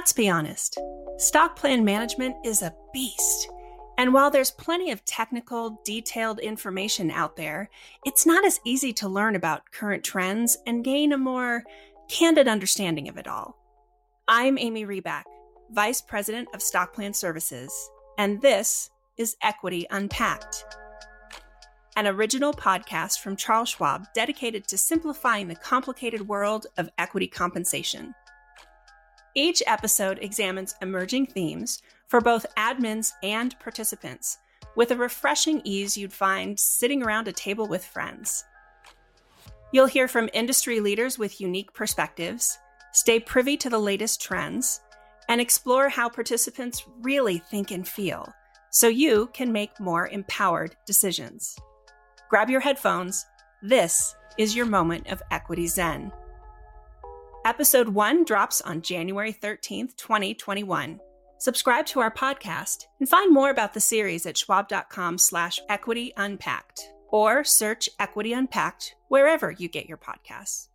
Let's be honest, stock plan management is a beast. And while there's plenty of technical, detailed information out there, it's not as easy to learn about current trends and gain a more candid understanding of it all. I'm Amy Reback, Vice President of Stock Plan Services, and this is Equity Unpacked, an original podcast from Charles Schwab dedicated to simplifying the complicated world of equity compensation. Each episode examines emerging themes for both admins and participants with a refreshing ease you'd find sitting around a table with friends. You'll hear from industry leaders with unique perspectives, stay privy to the latest trends, and explore how participants really think and feel so you can make more empowered decisions. Grab your headphones. This is your moment of Equity Zen. Episode 1 drops on January 13th, 2021. Subscribe to our podcast and find more about the series at schwab.com slash equity unpacked or search Equity Unpacked wherever you get your podcasts.